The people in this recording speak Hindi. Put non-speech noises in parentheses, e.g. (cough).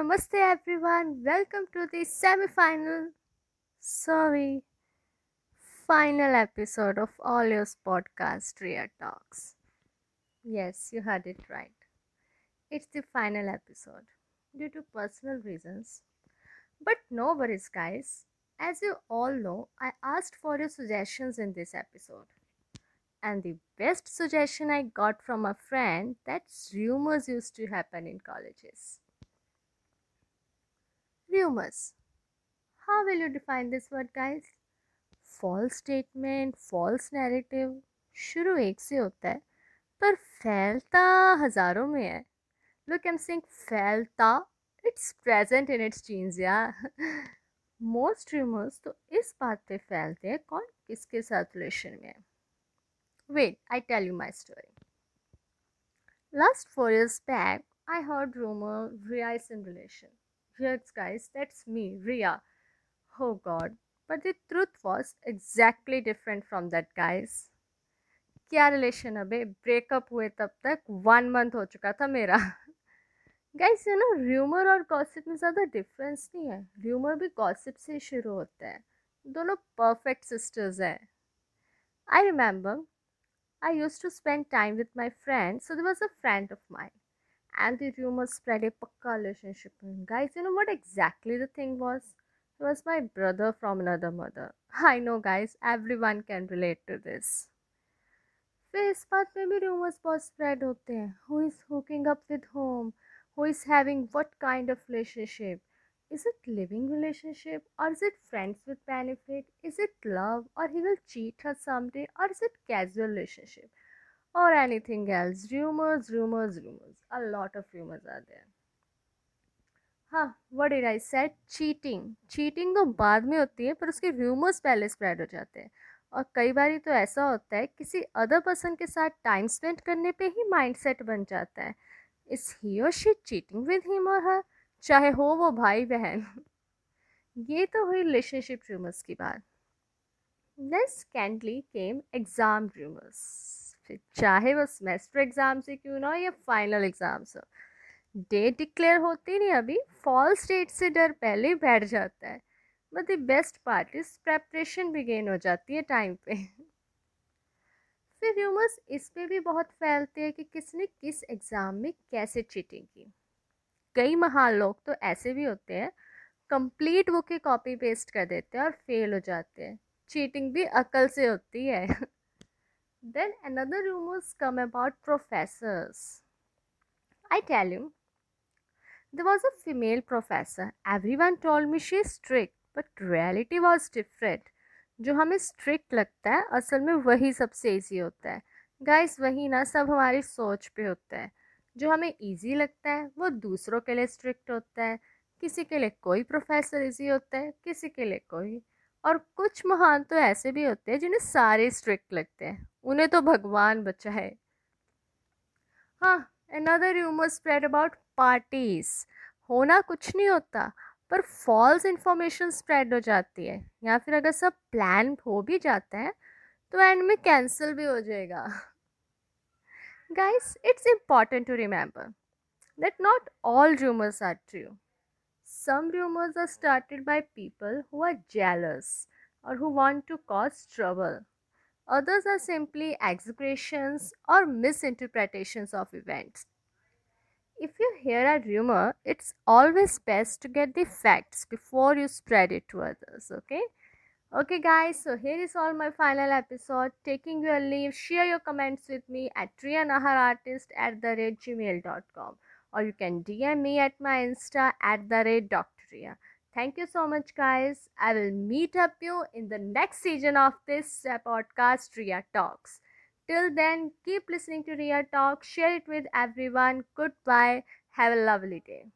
namaste everyone. Welcome to the semi-final, sorry, final episode of All Your podcast, Ria Talks. Yes, you heard it right. It's the final episode due to personal reasons. But no worries, guys. As you all know, I asked for your suggestions in this episode. And the best suggestion I got from a friend that rumors used to happen in colleges. Rumors. How will you define this word, guys? False statement false narrative शुरू एक से होता है पर फैलता हज़ारों में है। लुक एम सिंग फैलता it's present in its genes या मोस्ट रूमर्स तो इस बात पे फैलते हैं कौन किसके साथ रिलेशन में है। Wait I tell you my story last four years back I heard rumour Riya is in relation Yes, guys, that's me, Ria. Oh god. But the truth was exactly different from that, guys. क्या रिलेशन अबे ब्रेकअप हुए तब तक वन मंथ हो चुका था मेरा गाइस यू नो र्यूमर और गॉसिप में ज़्यादा डिफरेंस नहीं है र्यूमर भी गॉसिप से शुरू होता है दोनों परफेक्ट सिस्टर्स हैं I remember I use to spend time with my friend so they was a friend of mind and the rumors spread a pakka relationship. Guys, you know what exactly the thing was? It was my brother from another mother. (laughs) I know, guys, everyone can relate to this. फिर इस बात में भी रूमर्स बहुत स्प्रेड होते हैं who is hooking up with whom who is having what kind of relationship is it living relationship or is it friends with benefit is it love or he will cheat her someday or is it casual relationship or anything else. Rumors, rumors, rumors. A lot of rumors are there. हाँ what did I said cheating cheating तो बाद में होती है पर उसके रूमर्स पहले स्प्रेड हो जाते हैं। और कई बार तो ऐसा होता है किसी अदर पर्सन के साथ टाइम स्पेंड करने पे ही माइंड सेट बन जाता है। इस ही और शी चीटिंग विद हिम और हर चाहे हो वो भाई बहन। ये तो हुई रिलेशनशिप रूमर्स की बात। Next candidly came exam rumours फिर चाहे वो सेमेस्टर एग्ज़ाम से क्यों ना हो या फाइनल एग्ज़ाम से डेट डिक्लेयर होती नहीं अभी, फॉल्स डेट से डर पहले ही बैठ जाता है। But the best part is preparation begin हो जाती है टाइम पे। फिर ह्यूमर्स इस पे भी बहुत फैलते हैं कि किसने किस एग्ज़ाम में कैसे चीटिंग की। कई महान लोग तो ऐसे भी होते हैं, कंप्लीट बुक की कॉपी पेस्ट कर देते हैं और फेल हो जाते हैं। चीटिंग भी अकल से होती है। Then another rumors come about professors. I tell you, there was a female professor. Everyone told me she is strict, but reality was different. जो हमें स्ट्रिक्ट लगता है असल में वही सबसे ईजी होता है गाइस वही ना सब हमारी सोच पे होता है जो हमें इजी लगता है वो दूसरों के लिए स्ट्रिक्ट होता है किसी के लिए कोई प्रोफेसर इजी होता है किसी के लिए कोई और कुछ महान तो ऐसे भी होते हैं जिन्हें सारे स्ट्रिक्ट लगते हैं उन्हें तो भगवान बचा है। हाँ another rumour spread about parties होना कुछ नहीं होता, पर फॉल्स इंफॉर्मेशन स्प्रेड हो जाती है। या फिर अगर सब प्लान हो भी जाता है तो एंड में कैंसिल भी हो जाएगा। Guys it's important to remember that not all rumours are true Some rumors are started by people who are jealous or who want to cause trouble. Others are simply exaggerations or misinterpretations of events. If you hear a rumor, it's always best to get the facts before you spread it to others, okay? Okay, guys, so here is all my final episode. Taking your leave, share your comments with me at trianaharartist at the rate gmail.com or you can DM me at my Insta at the rate Dr. Thank you so much, guys. I will meet up you in the next season of this uh, podcast, Ria Talks. Till then, keep listening to Ria Talks. share it with everyone. Goodbye. Have a lovely day.